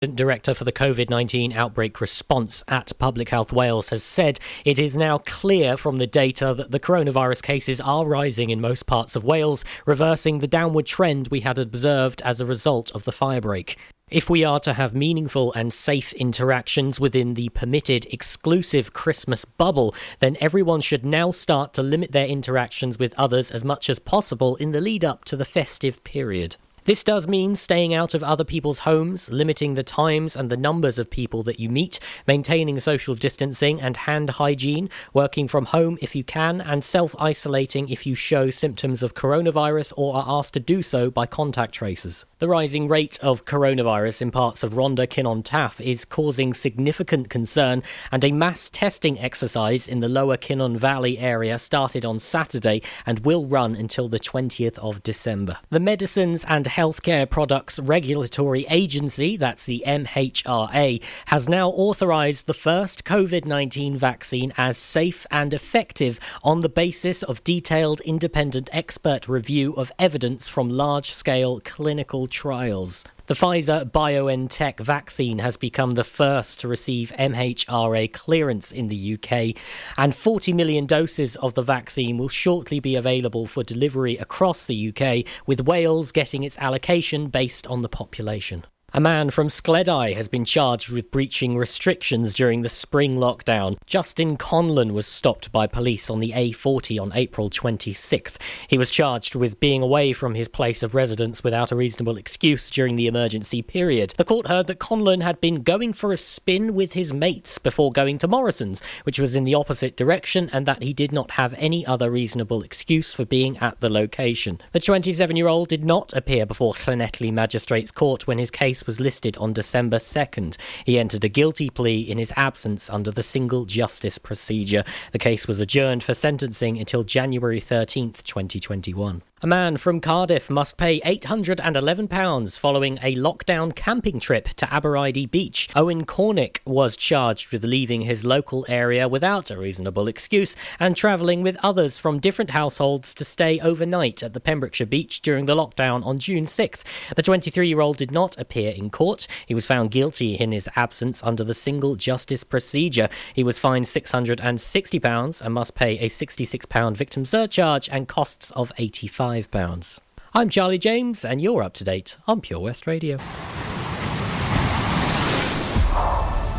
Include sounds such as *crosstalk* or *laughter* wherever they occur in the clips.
Director for the COVID 19 outbreak response at Public Health Wales has said it is now clear from the data that the coronavirus cases are rising in most parts of Wales, reversing the downward trend we had observed as a result of the firebreak. If we are to have meaningful and safe interactions within the permitted exclusive Christmas bubble, then everyone should now start to limit their interactions with others as much as possible in the lead up to the festive period. This does mean staying out of other people's homes, limiting the times and the numbers of people that you meet, maintaining social distancing and hand hygiene, working from home if you can, and self isolating if you show symptoms of coronavirus or are asked to do so by contact tracers. The rising rate of coronavirus in parts of Rhondda Cynon Taf is causing significant concern, and a mass testing exercise in the lower Cynon Valley area started on Saturday and will run until the 20th of December. The Medicines and Healthcare Products Regulatory Agency, that's the MHRA, has now authorized the first COVID 19 vaccine as safe and effective on the basis of detailed independent expert review of evidence from large scale clinical trials. The Pfizer BioNTech vaccine has become the first to receive MHRA clearance in the UK, and 40 million doses of the vaccine will shortly be available for delivery across the UK, with Wales getting its allocation based on the population. A man from Skledai has been charged with breaching restrictions during the spring lockdown. Justin Conlon was stopped by police on the A40 on April 26th. He was charged with being away from his place of residence without a reasonable excuse during the emergency period. The court heard that Conlon had been going for a spin with his mates before going to Morrison's, which was in the opposite direction, and that he did not have any other reasonable excuse for being at the location. The 27 year old did not appear before Llanelli Magistrates Court when his case was listed on December 2nd. He entered a guilty plea in his absence under the single justice procedure. The case was adjourned for sentencing until January 13th, 2021. A man from Cardiff must pay £811 following a lockdown camping trip to Abereiddi Beach. Owen Cornick was charged with leaving his local area without a reasonable excuse and travelling with others from different households to stay overnight at the Pembrokeshire beach during the lockdown on June 6th. The 23 year old did not appear in court. He was found guilty in his absence under the single justice procedure. He was fined £660 and must pay a £66 victim surcharge and costs of 85 £5. I'm Charlie James, and you're up to date on Pure West Radio.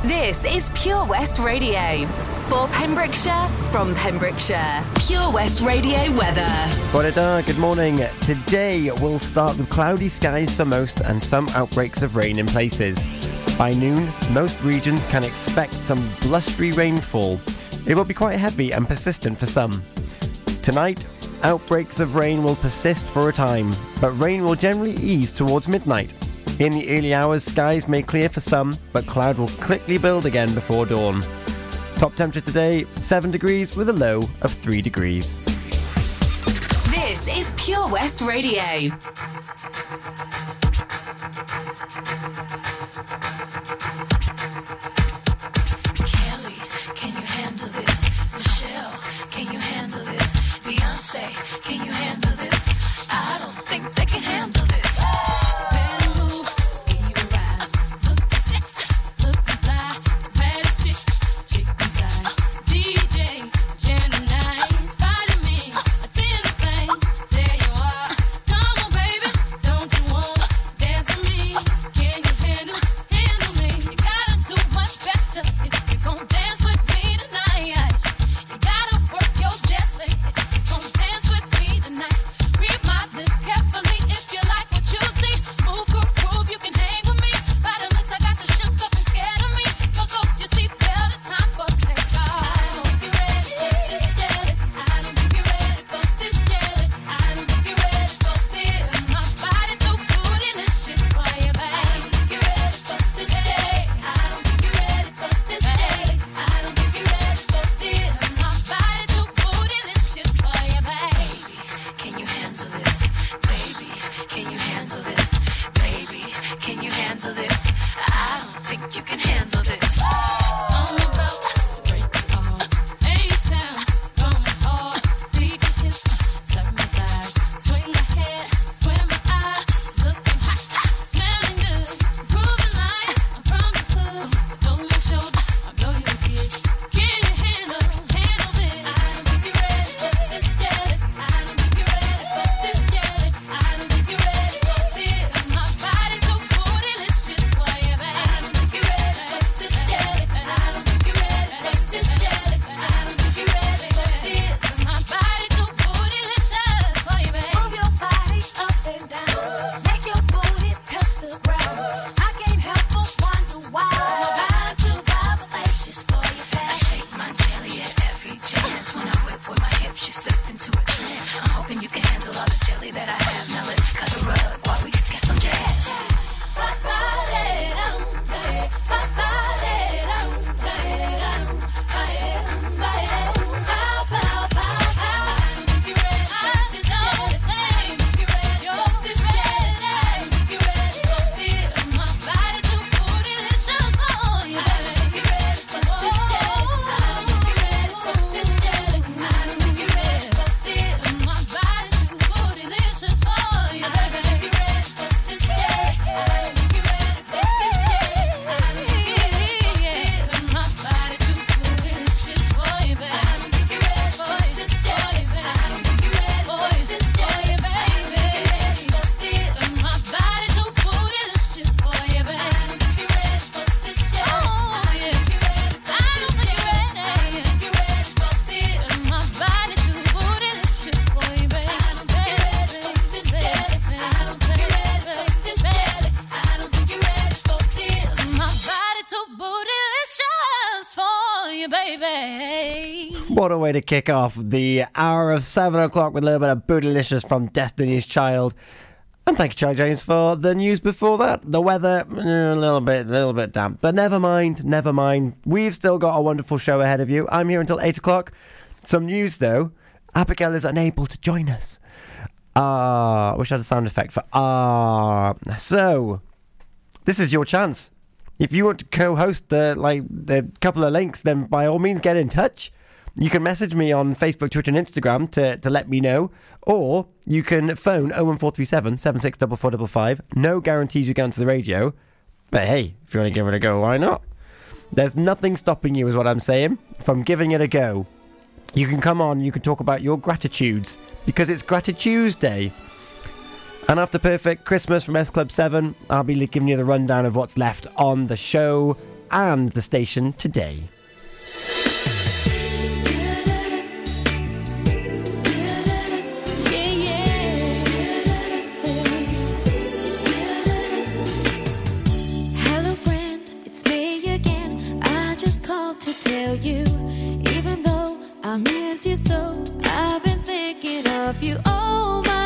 This is Pure West Radio. For Pembrokeshire, from Pembrokeshire. Pure West Radio weather. Bore good morning. Today we'll start with cloudy skies for most and some outbreaks of rain in places. By noon, most regions can expect some blustery rainfall. It will be quite heavy and persistent for some. Tonight, outbreaks of rain will persist for a time, but rain will generally ease towards midnight. In the early hours, skies may clear for some, but cloud will quickly build again before dawn. Top temperature today 7 degrees with a low of 3 degrees. This is Pure West Radio. that I kick off the hour of seven o'clock with a little bit of bootylicious from Destiny's Child. And thank you, Charlie James, for the news before that. The weather, eh, a little bit, a little bit damp, but never mind, never mind. We've still got a wonderful show ahead of you. I'm here until eight o'clock. Some news though. Abigail is unable to join us. Ah, wish I had a sound effect for ah. So, this is your chance. If you want to co-host the like the couple of links, then by all means get in touch. You can message me on Facebook, Twitter, and Instagram to, to let me know, or you can phone 01437 764455. No guarantees you get onto the radio, but hey, if you want to give it a go, why not? There's nothing stopping you, is what I'm saying, from giving it a go. You can come on, you can talk about your gratitudes, because it's Gratitude Day. And after Perfect Christmas from S Club 7, I'll be giving you the rundown of what's left on the show and the station today. Tell you, even though I miss you so, I've been thinking of you. All my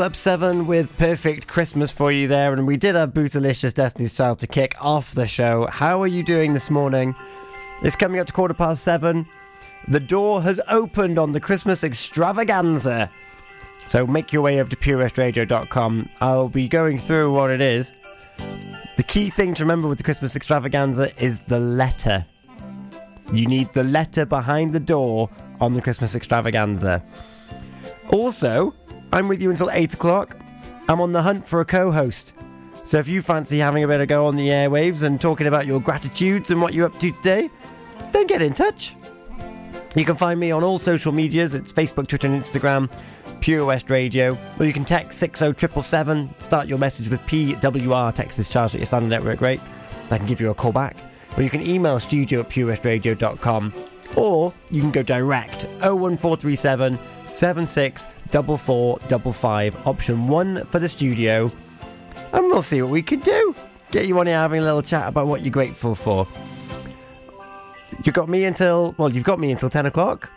Club 7 with Perfect Christmas for you there, and we did have Bootylicious Destiny's Child to kick off the show. How are you doing this morning? It's coming up to quarter past seven. The door has opened on the Christmas extravaganza. So make your way over to purewestradio.com. I'll be going through what it is. The key thing to remember with the Christmas extravaganza is the letter. You need the letter behind the door on the Christmas extravaganza. Also, I'm with you until 8 o'clock. I'm on the hunt for a co host. So if you fancy having a bit of go on the airwaves and talking about your gratitudes and what you're up to today, then get in touch. You can find me on all social medias. It's Facebook, Twitter, and Instagram, Pure West Radio. Or you can text 60777, start your message with PWR, text is charged at your standard network rate. I can give you a call back. Or you can email studio at purewestradio.com. Or you can go direct 01437 764455, option one for the studio. And we'll see what we can do. Get you on here having a little chat about what you're grateful for. You've got me until, well, you've got me until 10 o'clock.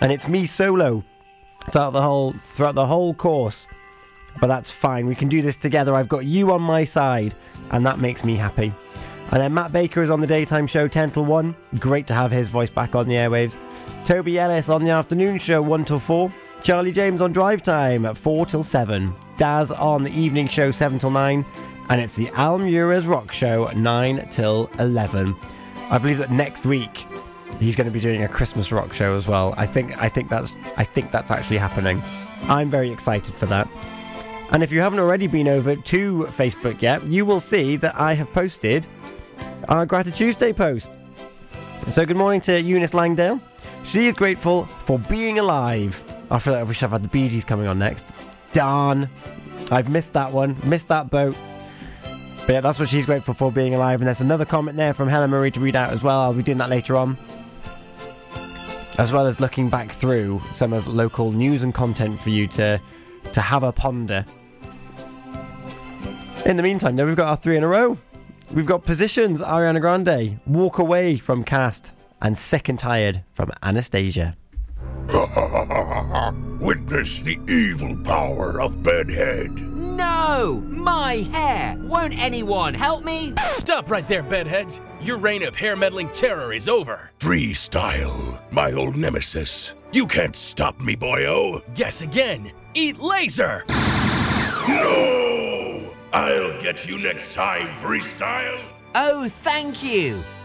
And it's me solo throughout the whole throughout the whole course. But that's fine. We can do this together. I've got you on my side, and that makes me happy. And then Matt Baker is on the daytime show 10 till 1. Great to have his voice back on the airwaves. Toby Ellis on the afternoon show 1 till 4. Charlie James on drive time at 4 till 7. Daz on the evening show 7 till 9. And it's the Almura's Rock Show 9 till 11. I believe that next week he's going to be doing a Christmas rock show as well. I think I think that's I think that's actually happening. I'm very excited for that. And if you haven't already been over to Facebook yet, you will see that I have posted our Gratitude Tuesday post. So good morning to Eunice Langdale. She is grateful for being alive. I feel like I wish I've had the Bee Gees coming on next. Darn. I've missed that one. Missed that boat. But yeah, that's what she's grateful for being alive. And there's another comment there from Helen Marie to read out as well. I'll be doing that later on. As well as looking back through some of local news and content for you to to have a ponder. In the meantime, now we've got our three in a row. We've got positions Ariana Grande, Walk Away from Cast, and Sick and Tired from Anastacia. *laughs* Witness the evil power of Bedhead. No! My hair! Won't anyone help me? Stop right there, bedheads. Your reign of hair meddling terror is over. Freestyle, my old nemesis. You can't stop me, boyo. Guess again. Eat laser. No! I'll get you next time, Freestyle. Oh, thank you!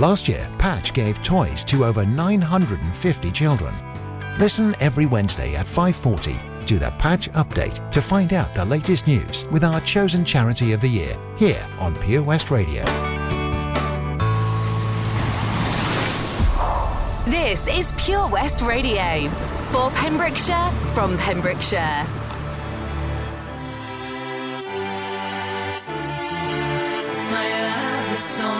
Last year, Patch gave toys to over 950 children. Listen every Wednesday at 5:40 to the Patch Update to find out the latest news with our chosen charity of the year here on Pure West Radio. This is Pure West Radio. For Pembrokeshire, from Pembrokeshire. My love is on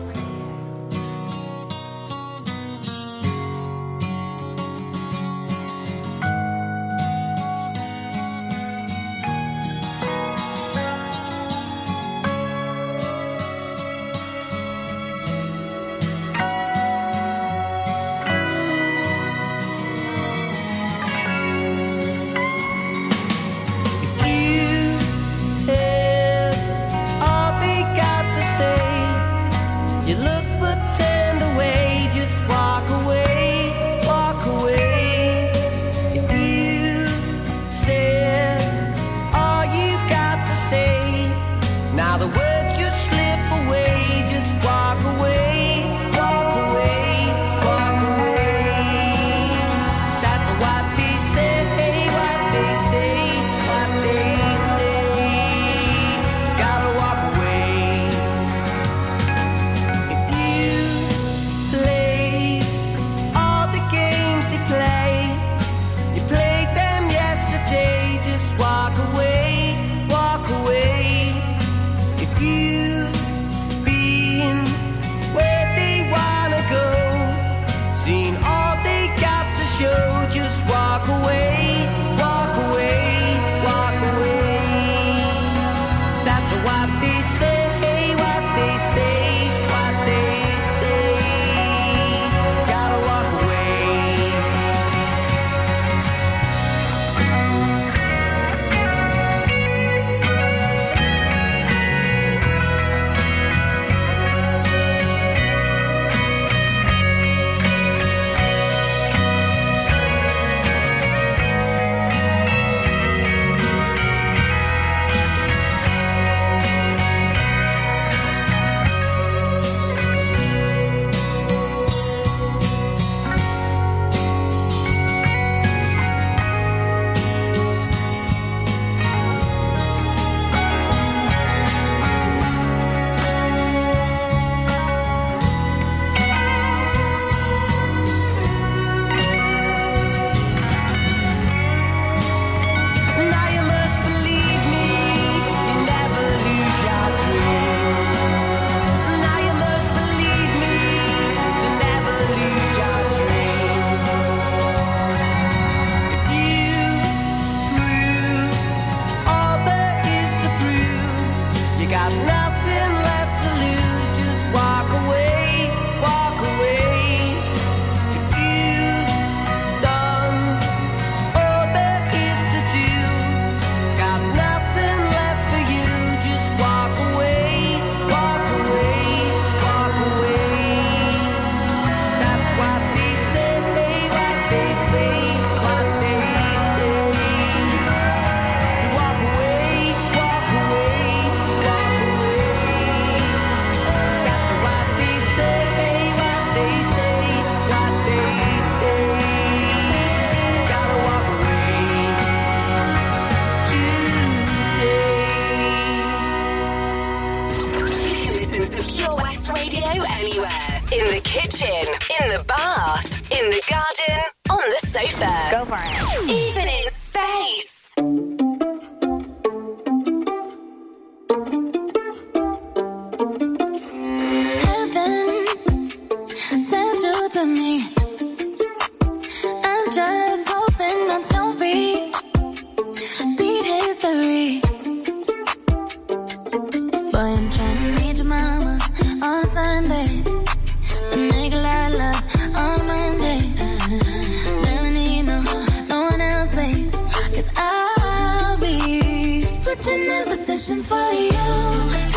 Catching up sessions for you.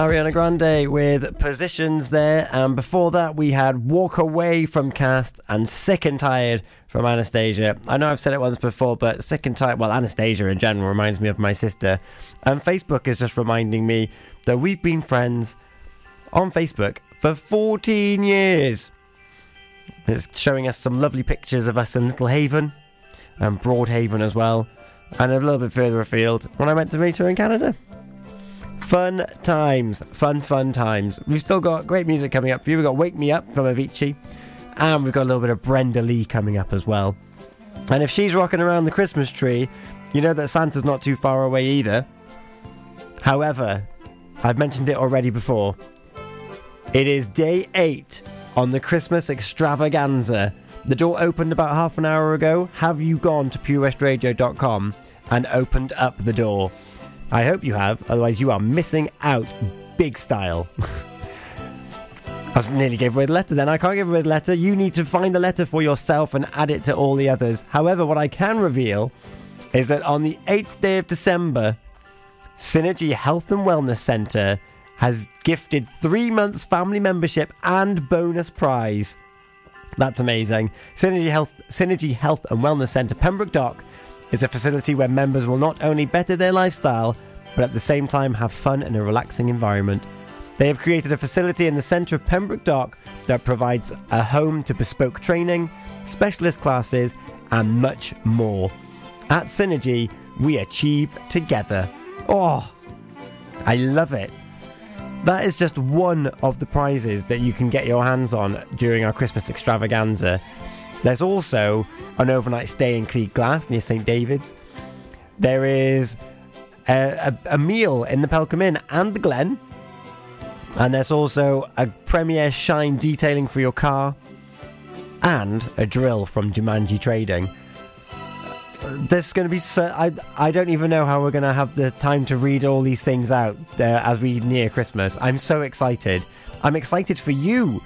Ariana Grande with Positions there, and before that we had Walk Away from Cast and Sick and Tired from Anastacia. I know I've said it once before, but Sick and Tired, well, Anastacia in general reminds me of my sister. And Facebook is just reminding me that we've been friends on Facebook for 14 years. It's showing us some lovely pictures of us in Little Haven and Broadhaven as well, and a little bit further afield when I went to meet her in Canada. Fun times, fun, fun times. We've still got great music coming up for you. We've got Wake Me Up from Avicii, and we've got a little bit of Brenda Lee coming up as well. And if she's rocking around the Christmas tree, you know that Santa's not too far away either. However, I've mentioned it already before. It is day eight on the Christmas extravaganza. The door opened about half an hour ago. Have you gone to purewestradio.com and opened up the door? I hope you have, otherwise, you are missing out big style. *laughs* I nearly gave away the letter then. I can't give away the letter. You need to find the letter for yourself and add it to all the others. However, what I can reveal is that on the 8th day of December, Synergy Health and Wellness Centre has gifted three months family membership and bonus prize. That's amazing. Synergy Health, Synergy Health and Wellness Centre, Pembroke Dock, is a facility where members will not only better their lifestyle, but at the same time have fun in a relaxing environment. They have created a facility in the centre of Pembroke Dock that provides a home to bespoke training, specialist classes, and much more. At Synergy, we achieve together. Oh, I love it. That is just one of the prizes that you can get your hands on during our Christmas extravaganza. There's also an overnight stay in Cleat Glass near St David's. There is a, a, a meal in the Pelcomb Inn and the Glen. And there's also a Premier Shine detailing for your car and a drill from Jumanji Trading. There's going to be so I I don't even know how we're going to have the time to read all these things out uh, as we near Christmas. I'm so excited. I'm excited for you.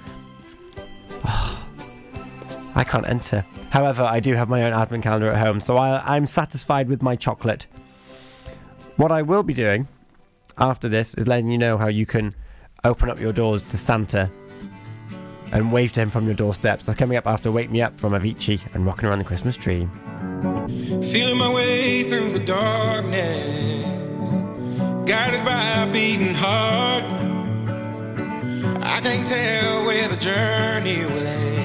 I can't enter. However, I do have my own admin calendar at home, so I, I'm satisfied with my chocolate. What I will be doing after this is letting you know how you can open up your doors to Santa and wave to him from your doorsteps. That's coming up after Wake Me Up from Avicii and Rocking Around the Christmas Tree. Feeling my way through the darkness, guided by a beating heart. I can't tell where the journey will end,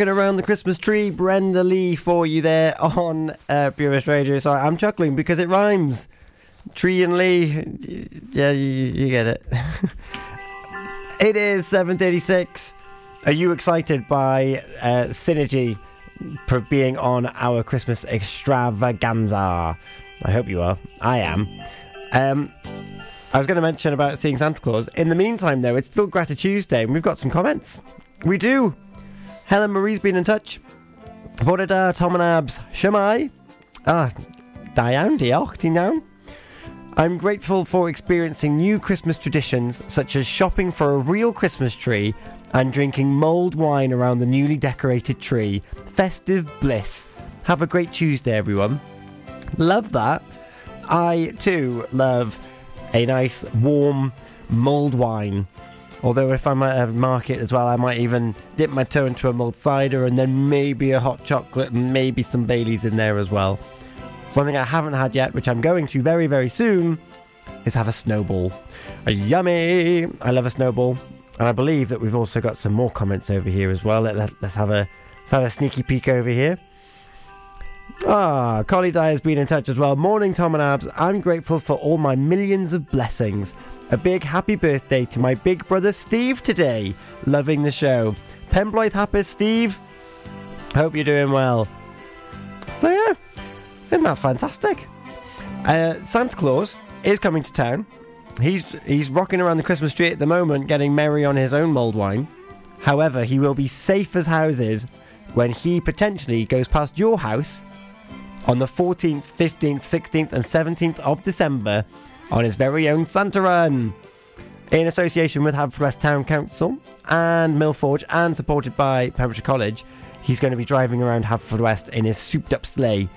Around the Christmas tree, Brenda Lee for you there on uh, Pure West Radio. Sorry, I'm chuckling because it rhymes. Tree and Lee, yeah, you, you get it. *laughs* it is 7:36. Are you excited by uh, Synergy for being on our Christmas extravaganza? I hope you are. I am. Um, I was going to mention about seeing Santa Claus. In the meantime, though, it's still Grata Tuesday, and we've got some comments. We do. Helen Marie's been in touch. Bodada, Tom and Abz, Shemai. Ah, Diane, diolch, ti? I'm grateful for experiencing new Christmas traditions, such as shopping for a real Christmas tree and drinking mulled wine around the newly decorated tree. Festive bliss. Have a great Tuesday, everyone. Love that. I too love a nice, warm, mulled wine. Although, if I'm at a market as well, I might even dip my toe into a mulled cider and then maybe a hot chocolate and maybe some Baileys in there as well. One thing I haven't had yet, which I'm going to very, very soon, is have a snowball. A yummy! I love a snowball. And I believe that we've also got some more comments over here as well. Let, let, us have a let's have a sneaky peek over here. Ah, Collie Dye has been in touch as well. Morning, Tom and Abz. I'm grateful for all my millions of blessings. A big happy birthday to my big brother Steve today. Loving the show. Pembroke Happy Steve. Hope you're doing well. So yeah, isn't that fantastic? Uh, Santa Claus is coming to town. He's he's rocking around the Christmas tree at the moment, getting merry on his own mulled wine. However, he will be safe as houses when he potentially goes past your house on the 14th, 15th, 16th, and 17th of December on his very own Santa Run. In association with Haverfordwest Town Council and Millforge, and supported by Pembrokeshire College, he's going to be driving around Haverfordwest in his souped up sleigh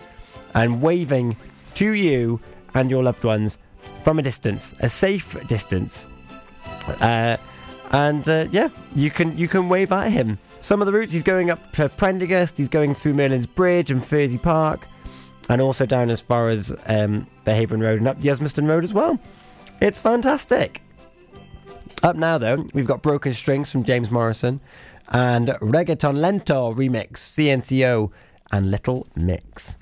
and waving to you and your loved ones from a distance, a safe distance. Uh, and uh, yeah, you can you can wave at him. Some of the routes he's going up to Prendergast, he's going through Merlin's Bridge and Furzy Park, and also down as far as um, the Haven Road and up the Uzmaston Road as well. It's fantastic. Up now, though, we've got Broken Strings from James Morrison and Reggaeton Lento remix, CNCO, and Little Mix.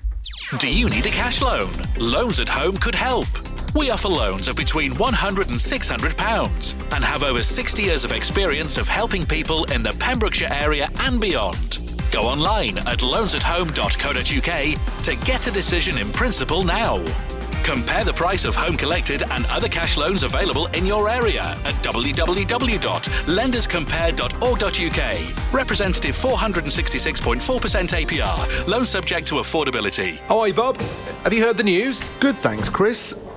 Do you need a cash loan? Loans at Home could help. We offer loans of between £100 and £600 and have over 60 years of experience of helping people in the Pembrokeshire area and beyond. Go online at loansathome.co.uk to get a decision in principle now. Compare the price of home collected and other cash loans available in your area at www.lenderscompare.org.uk. Representative 466.4% APR. Loan subject to affordability. Hi, Bob. Have you heard the news? Good, thanks, Chris.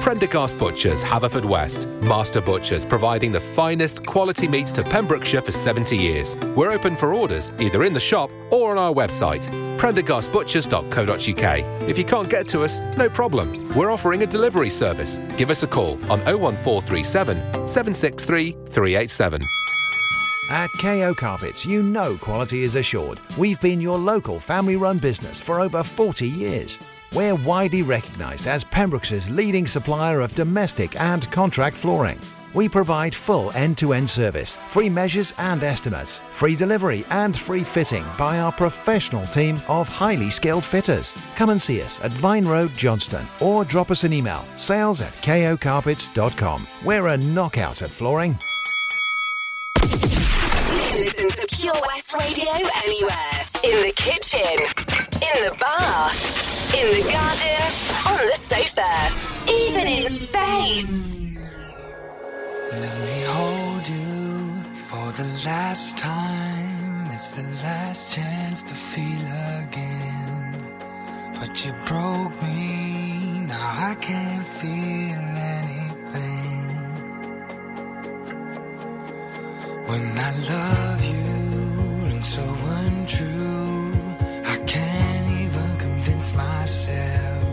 Prendergast Butchers, Haverfordwest. Master Butchers providing the finest quality meats to Pembrokeshire for 70 years. We're open for orders either in the shop or on our website, prendergastbutchers.co.uk. If you can't get to us, no problem. We're offering a delivery service. Give us a call on 01437 763 387. At KO Carpets, you know quality is assured. We've been your local family run business for over 40 years. We're widely recognised as Pembroke's leading supplier of domestic and contract flooring. We provide full end-to-end service, free measures and estimates, free delivery and free fitting by our professional team of highly skilled fitters. Come and see us at Vine Road Johnston or drop us an email, sales at kocarpets.com. We're a knockout at flooring. Listen to Pure West Radio anywhere. In the kitchen, in the bath in the garden, on the sofa, even in space. Let me hold you for the last time. It's the last chance to feel again. But you broke me, now I can't feel anything. When I love you, and so untrue silence myself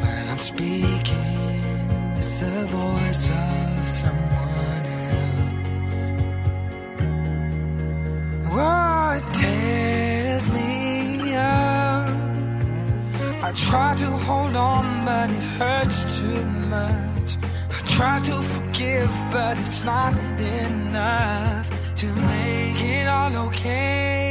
when I'm speaking. It's the voice of someone else. Oh, it tears me up. I try to hold on, but it hurts too much. I try to forgive, but it's not enough to make it all okay.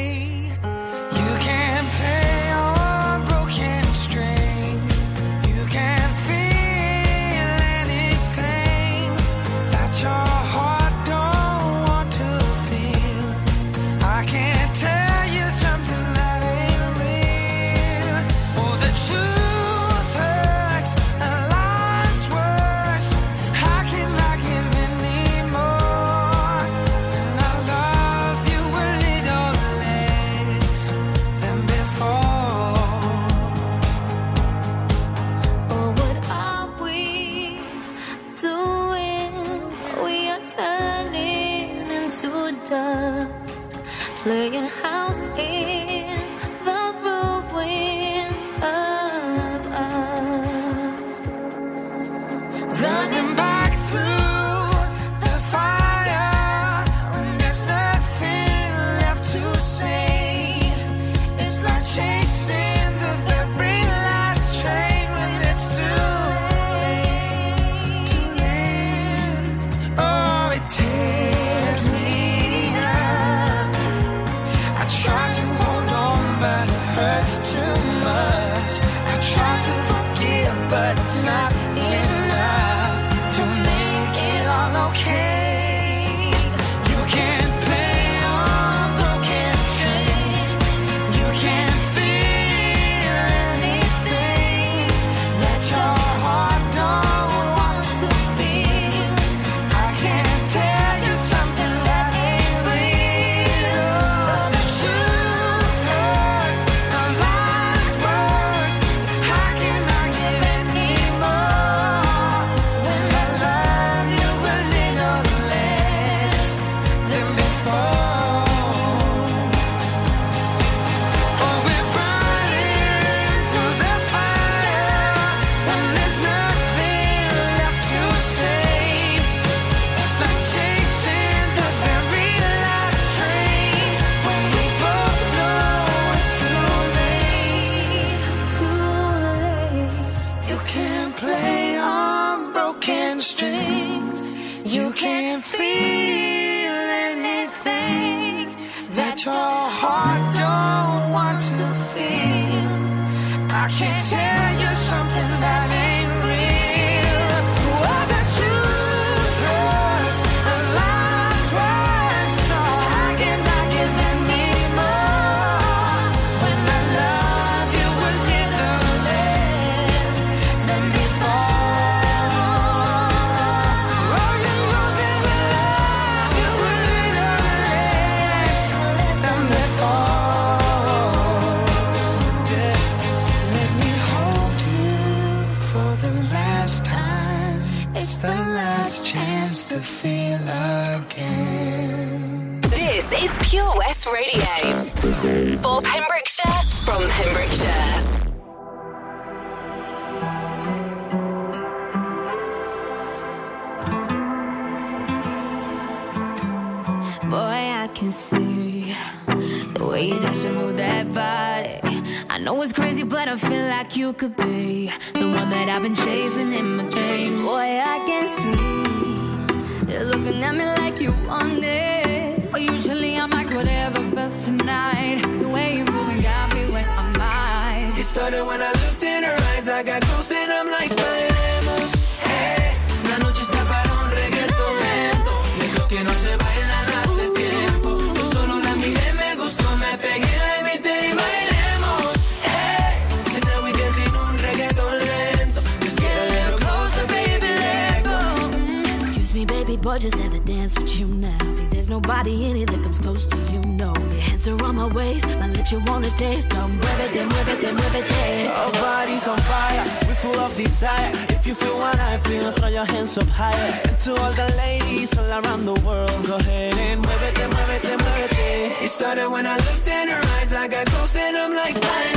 Just had to dance with you now. See, there's nobody in it that comes close to you, no. Your hands are on my waist, my lips you wanna taste. Come muévete, muévete, muévete. Our bodies on fire, we full of desire. If you feel what I feel, throw your hands up higher. And to all the ladies all around the world, go ahead and muévete, muévete, muévete. It then move it. It started when I looked in her eyes, I got close and I'm like, bailemos,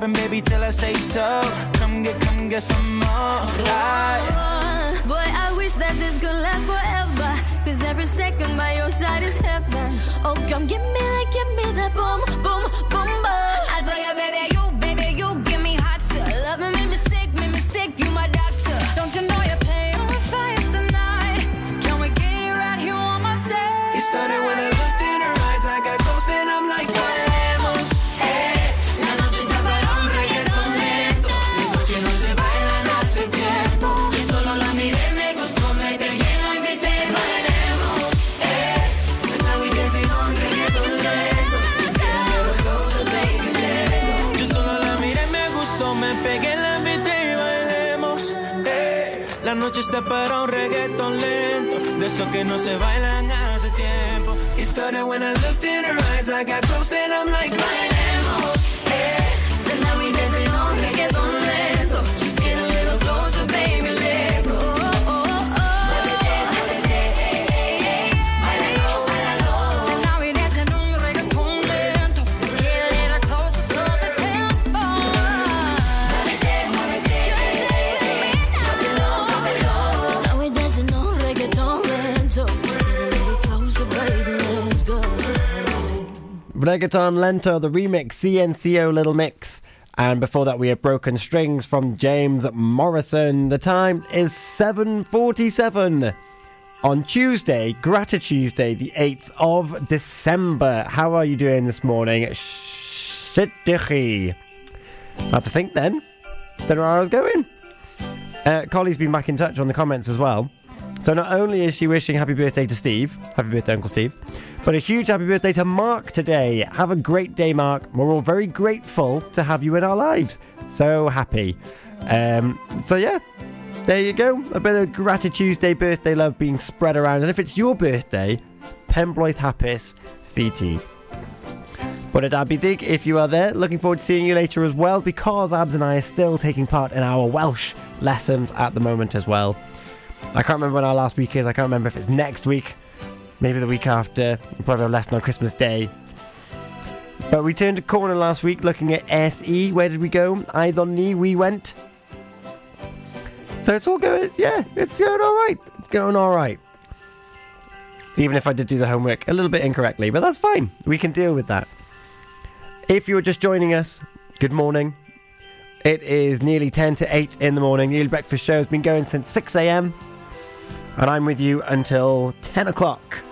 stopping, baby, till I say so. Come get, come get some more. Right. Oh, boy, I wish that this could last forever. Cause every second by your side is heaven. Oh, come give me that, give me that boom, boom, boom, noche está para un reggaeton lento, de esos que no se bailan hace tiempo. It started when I looked in her eyes, I got close and I'm like, Reggaeton Lento, the remix, CNCO Little Mix. And before that, we had Broken Strings from James Morrison. The time is 7.47 on Tuesday, Gratitude Tuesday, the 8th of December. How are you doing this morning? Shittichi. I have to think then. Don't know where I was going. Uh, Collie's been back in touch on the comments as well. So not only is she wishing happy birthday to Steve, happy birthday Uncle Steve, but a huge happy birthday to Mark today. Have a great day, Mark. We're all very grateful to have you in our lives. So happy. Um, so yeah, there you go. A bit of gratitude day birthday love being spread around. And if it's your birthday, Pembroke Happis CT. But at Abby Dig, if you are there, looking forward to seeing you later as well because Abz and I are still taking part in our Welsh lessons at the moment as well. I can't remember when our last week is. I can't remember if it's next week, maybe the week after. We'll probably have a lesson on Christmas Day. But we turned a corner last week looking at SE. Where did we go? Eidhoni, we went. So it's all going, yeah, it's going all right. It's going all right. Even if I did do the homework a little bit incorrectly, but that's fine. We can deal with that. If you're just joining us, good morning. It is nearly 10 to 8 in the morning. The early breakfast show has been going since 6 a.m. And I'm with you until 10 o'clock.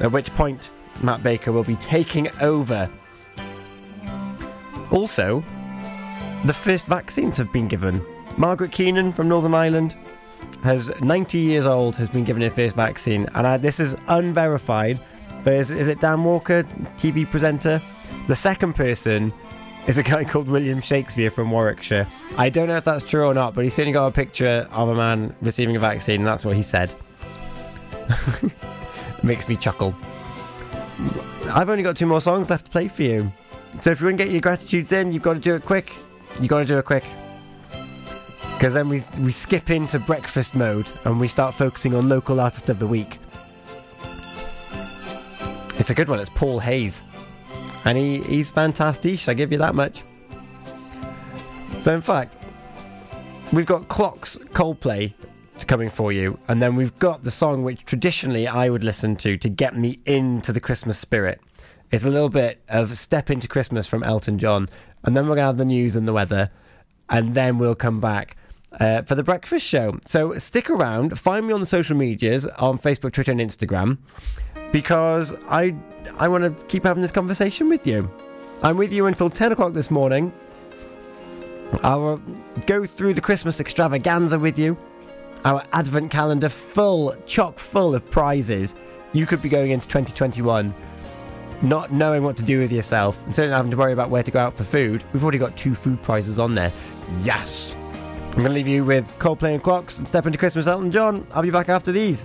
At which point, Matt Baker will be taking over. Also, the first vaccines have been given. Margaret Keenan from Northern Ireland has 90 years old, has been given her first vaccine. And I, this is unverified, but is, is it Dan Walker, TV presenter? The second person is a guy called William Shakespeare from Warwickshire. I don't know if that's true or not, but he certainly got a picture of a man receiving a vaccine, and that's what he said. *laughs* Makes me chuckle. I've only got two more songs left to play for you. So if you want to get your gratitudes in, you've got to do it quick. You've got to do it quick. Because then we, we skip into breakfast mode and we start focusing on local artist of the week. It's a good one. It's Paul Hayes. And he, he's fantastic. I give you that much. So, in fact, we've got Clocks Coldplay coming for you. And then we've got the song which traditionally I would listen to to get me into the Christmas spirit. It's a little bit of Step Into Christmas from Elton John. And then we're going to have the news and the weather. And then we'll come back uh, for the breakfast show. So stick around. Find me on the social medias on Facebook, Twitter, and Instagram because I I want to keep having this conversation with you. I'm with you until 10 o'clock this morning. I'll uh, go through the Christmas extravaganza with you. Our advent calendar full, chock full of prizes. You could be going into 2021 not knowing what to do with yourself and certainly not having to worry about where to go out for food. We've already got two food prizes on there. Yes! I'm going to leave you with Coldplay and Clocks and Step into Christmas Elton John. I'll be back after these.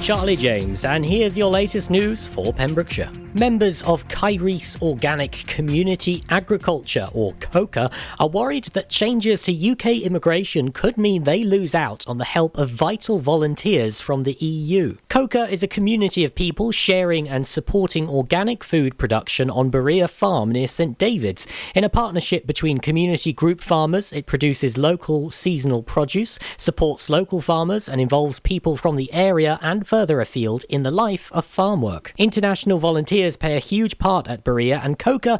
I'm Charlie James, and here's your latest news for Pembrokeshire. Members of Caerhys Organic Community Agriculture, or COCA, are worried that changes to UK immigration could mean they lose out on the help of vital volunteers from the EU. COCA is a community of people sharing and supporting organic food production on Berea Farm near St David's. In a partnership between community group farmers, it produces local seasonal produce, supports local farmers, and involves people from the area and further afield in the life of farm work. International volunteers play a huge part at Berea, and COCA